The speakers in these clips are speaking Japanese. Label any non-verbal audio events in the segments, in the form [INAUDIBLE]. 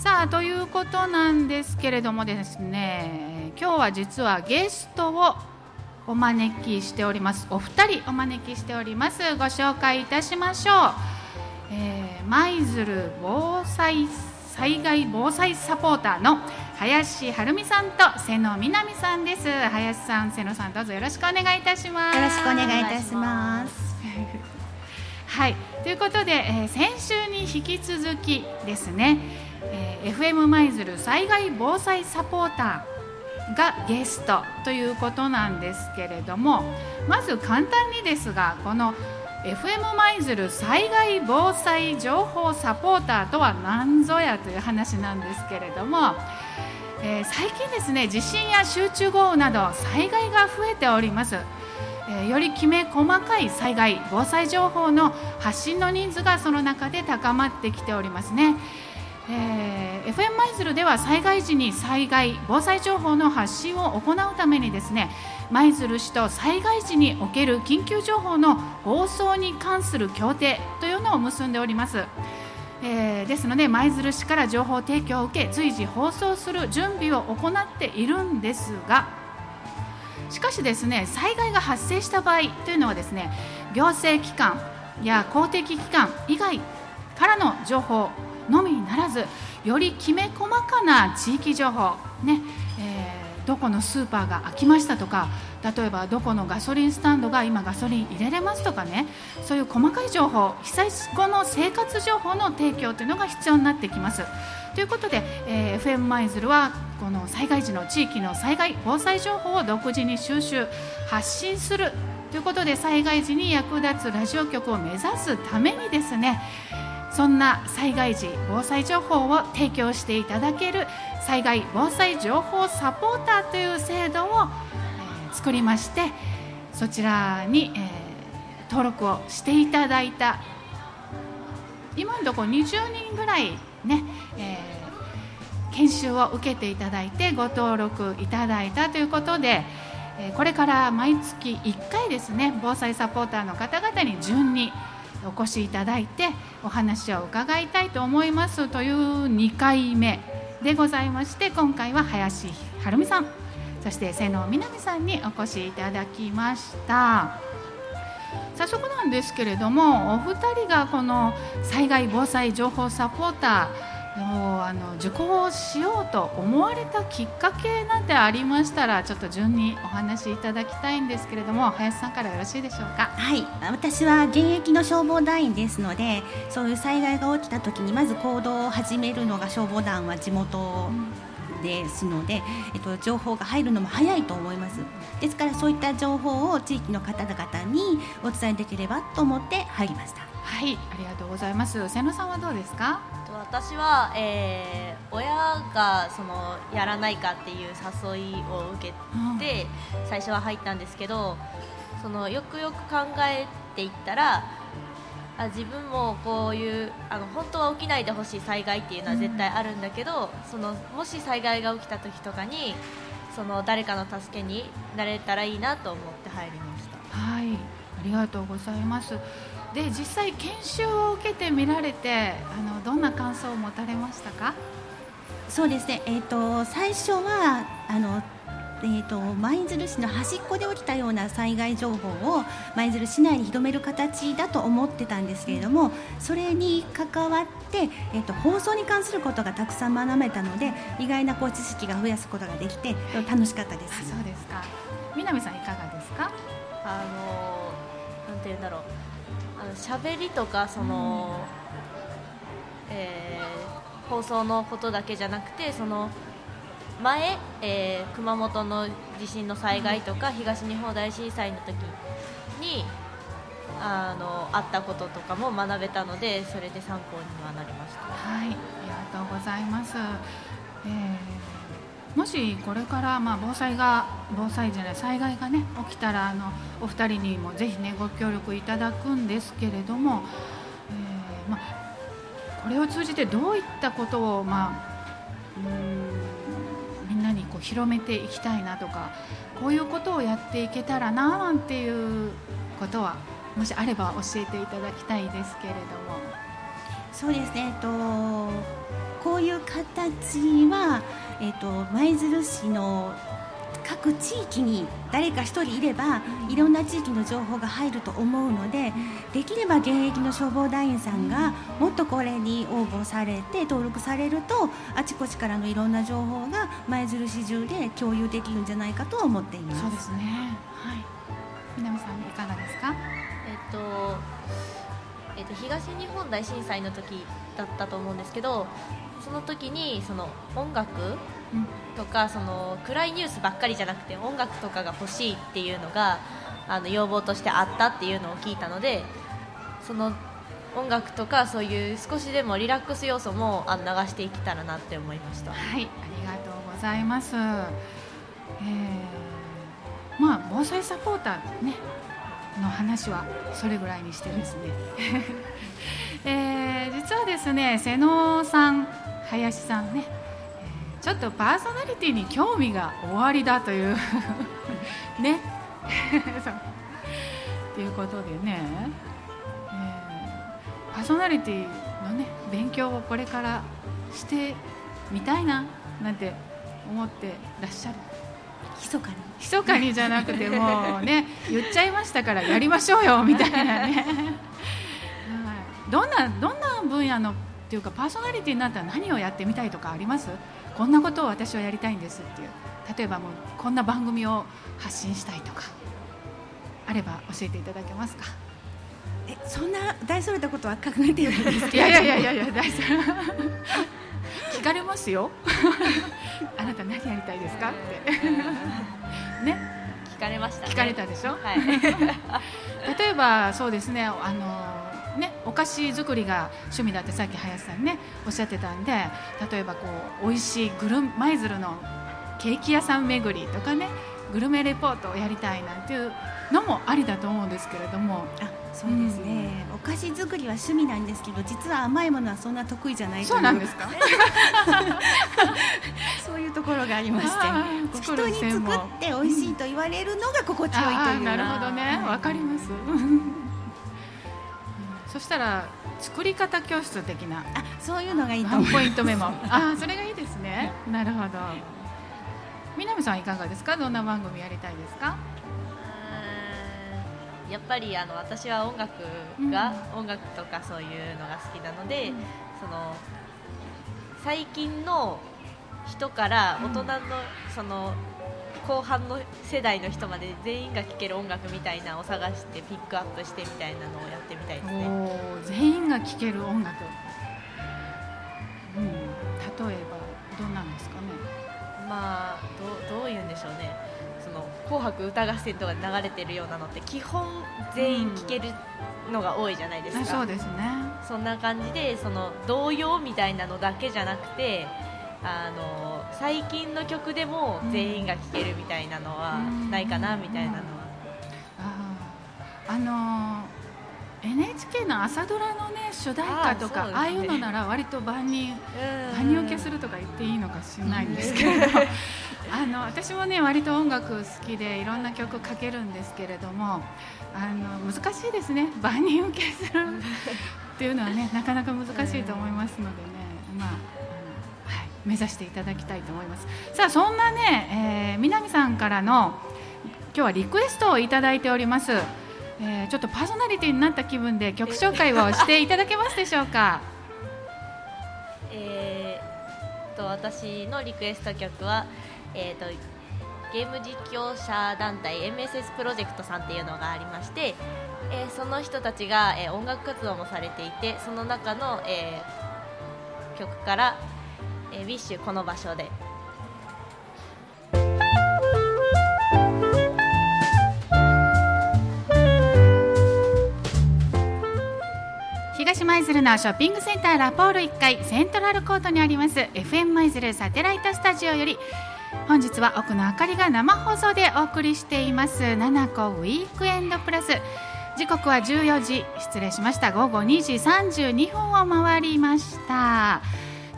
さあということなんですけれどもですね今日は実はゲストをお招きしております。お二人お招きしております。ご紹介いたしましょう、えー、舞鶴防災災害防災サポーターの林晴美さんと瀬野みなみさんです。林さん瀬野さんどうぞよろしくお願いいたします。よろしくお願いいたします。[LAUGHS] はい。ということで、えー、先週に引き続きですね、えー、FM 舞鶴災害防災サポーターがゲストということなんですけれどもまず簡単にですがこの FM 舞鶴災害防災情報サポーターとは何ぞやという話なんですけれどもえー、最近ですね地震や集中豪雨など災害が増えております、よりきめ細かい災害防災情報の発信の人数がその中で高まってきておりますね、えー、FM 舞鶴では災害時に災害防災情報の発信を行うためにですね舞鶴市と災害時における緊急情報の放送に関する協定というのを結んでおります。えー、ですので舞鶴市から情報提供を受け随時放送する準備を行っているんですがしかしですね災害が発生した場合というのはですね行政機関や公的機関以外からの情報のみならずよりきめ細かな地域情報ね、えー、どこのスーパーが開きましたとか例えばどこのガソリンスタンドが今ガソリン入れれますとかねそういう細かい情報被災後の生活情報の提供というのが必要になってきます。ということで、えー、FM 舞鶴はこの災害時の地域の災害防災情報を独自に収集発信するということで災害時に役立つラジオ局を目指すためにですねそんな災害時防災情報を提供していただける災害防災情報サポーターという制度を作りましてそちらに、え、登録をしていただいた今のところ20人ぐらいね、え、研修を受けていただいてご登録いただいたということで、これから毎月1回ですね防災サポーターの方々に順にお越しいただいてお話を伺いたいと思いますという2回目でございまして今回は林晴美さんそして瀬野みなみさんにお越しいただきました。早速なんですけれどもお二人がこの災害防災情報サポーターをあの受講しようと思われたきっかけなんてありましたらちょっと順にお話しいただきたいんですけれども林さんからよろしいでしょうか？はい。私は現役の消防団員ですのでそういう災害が起きた時にまず行動を始めるのが消防団は地元、うんですので、えっと、情報が入るのも早いと思います。ですからそういった情報を地域の方々にお伝えできればと思って入りました。はい。ありがとうございます。瀬野さんはどうですか？私は、えー、親がそのやらないかっていう誘いを受けて、最初は入ったんですけどそのよくよく考えていったらあ自分もこういうあの本当は起きないでほしい災害っていうのは絶対あるんだけど、うん、そのもし災害が起きた時とかにその誰かの助けになれたらいいなと思って入りました。はい。ありがとうございますで実際研修を受けてみられてあのどんな感想を持たれましたか？そうですね、えーと最初はあのえーと、舞鶴市の端っこで起きたような災害情報を舞鶴市内に広める形だと思ってたんですけれどもそれに関わって、えーと、放送に関することがたくさん学べたので意外なこう知識が増やすことができて楽しかったです。そうですか。南さんいかがですか？あのなんて言うんだろうあの喋りとかその、うん、えー、放送のことだけじゃなくてその前、えー、熊本の地震の災害とか東日本大震災の時にあのあったこととかも学べたのでそれで参考にはなりました。はい。ありがとうございます、えー、もしこれから、まあ、防災が防災じゃない災害がね起きたらあのお二人にもぜひねご協力いただくんですけれども、えーまあ、これを通じてどういったことをまあうん広めていきたいなとかこういうことをやっていけたらななんていうことはもしあれば教えていただきたいですけれども。そうですね、えっとこういう形は、えーと、舞鶴市の各地域に誰か1人いればいろんな地域の情報が入ると思うのでできれば現役の消防団員さんがもっとこれに応募されて登録されるとあちこちからのいろんな情報が舞鶴市中で共有できるんじゃないかと思っています。そうですね。はい。南さんいかがですか？えっとえっと、東日本大震災の時だったと思うんですけどその時にその音楽とか、その暗いニュースばっかりじゃなくて音楽とかが欲しいっていうのがあの要望としてあったっていうのを聞いたのでその音楽とかそういう少しでもリラックス要素も流していけたらなって思いました。はいありがとうございます、えー、まあ防災サポーターねの話はそれぐらいにしてですね、[LAUGHS] えー、実はですね瀬野さん林さんね、ちょっとパーソナリティに興味がおありだという。[LAUGHS] ね。[LAUGHS] っということでね、えー、パーソナリティのね勉強をこれからしてみたいななんて思ってらっしゃる。密かに。密かにじゃなくてもうね [LAUGHS] 言っちゃいましたからやりましょうよ [LAUGHS] みたいなね。どんなどんな分野のっていうかパーソナリティになったら何をやってみたいとかあります？こんなことを私はやりたいんですっていう。例えばもうこんな番組を発信したいとかあれば教えていただけますか？えそんな大それたことは考えているんですいやいやいやいやいや大それすよ。あなた何やりたいですか？って。ね？聞かれました、ね、聞かれたでしょ、はい、[LAUGHS] 例えばそうですねあのねお菓子作りが趣味だってさっき林さんねおっしゃってたんで例えばこう美味しいグル舞鶴のケーキ屋さん巡りとかねグルメレポートをやりたいなんていうのもありだと思うんですけれども。あそうですね、うん、お菓子作りは趣味なんですけど実は甘いものはそんな得意じゃないそうなんですか？[LAUGHS] そういうところがありまして。人に作って美味しいと言われるのが心地よいという、なるほどね。わ、かります。[LAUGHS] そしたら作り方教室的なあそういうのがいいとポイントメモ。[LAUGHS] あそれがいいですね。なるほど。南さんいかがですか？どんな番組やりたいですか？やっぱりあの私は音楽が、うん、音楽とかそういうのが好きなので、うん、その最近の人から大人の、その後半の世代の人まで全員が聴ける音楽みたいなのを探してピックアップしてみたいなのをやってみたいですね。全員が聴ける音楽、うん、例えばどんなんですかね？まあどどういうんでしょうね。その「紅白歌合戦」とかで流れてるようなのって基本全員聴けるのが多いじゃないですか、うん、そうですね。そんな感じでその童謡みたいなのだけじゃなくてあの最近の曲でも全員が聴けるみたいなのはないかなみたいなのは。あの NHK の朝ドラのね主題歌とかあ,、あいうのなら割と万人万人受けするとか言っていいのかしれないんですけれど [LAUGHS] あの私もね割と音楽好きでいろんな曲かけるんですけれどもあの難しいですね。万人受けするっていうのはねなかなか難しいと思いますのでね、まあはい、目指していただきたいと思います。さあそんなね、えー、南さんからの今日はリクエストをいただいておりますえー、ちょっとパーソナリティになった気分で曲紹介をしていただけますでしょうか？えー、と私のリクエスト曲は、えーと、ゲーム実況者団体 MSS プロジェクトさんっていうのがありまして、えー、その人たちが、えー、音楽活動もされていてその中の、えー、曲から「えー、ウィッシュこの場所で」東舞鶴のショッピングセンターラポール1階セントラルコートにあります FM 舞鶴サテライトスタジオより本日は奥の明かりが生放送でお送りしています。7個ウィークエンドプラス。時刻は14時。失礼しました。午後2時32分を回りました。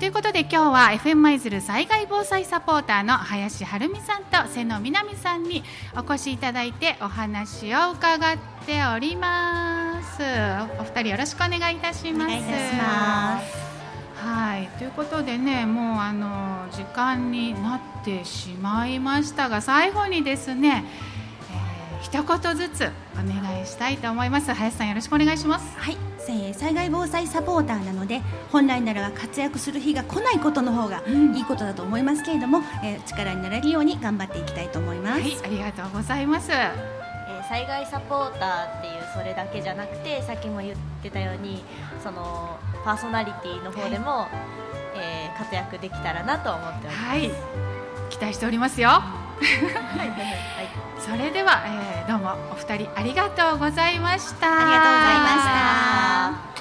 ということで今日は FM 舞鶴災害防災サポーターの林晴美さんと瀬野みなみさんにお越しいただいてお話を伺っております。お二人よろしくお願いいたします。はいということでねもうあの時間になってしまいましたが最後にですね、えー、一言ずつお願いしたいと思います。林さんよろしくお願いします。はい、えー災害防災サポーターなので本来ならば活躍する日が来ないことの方がうん。いいことだと思いますけれども、えー力になれるように頑張っていきたいと思います、はいありがとうございます。えー災害サポーターっていうそれだけじゃなくてさっきも言ってたようにそのパーソナリティの方でも、えー活躍できたらなと思っております。はい。期待しておりますよ。はい [LAUGHS] それでは、えーどうもお二人ありがとうございました。ありがとうございました。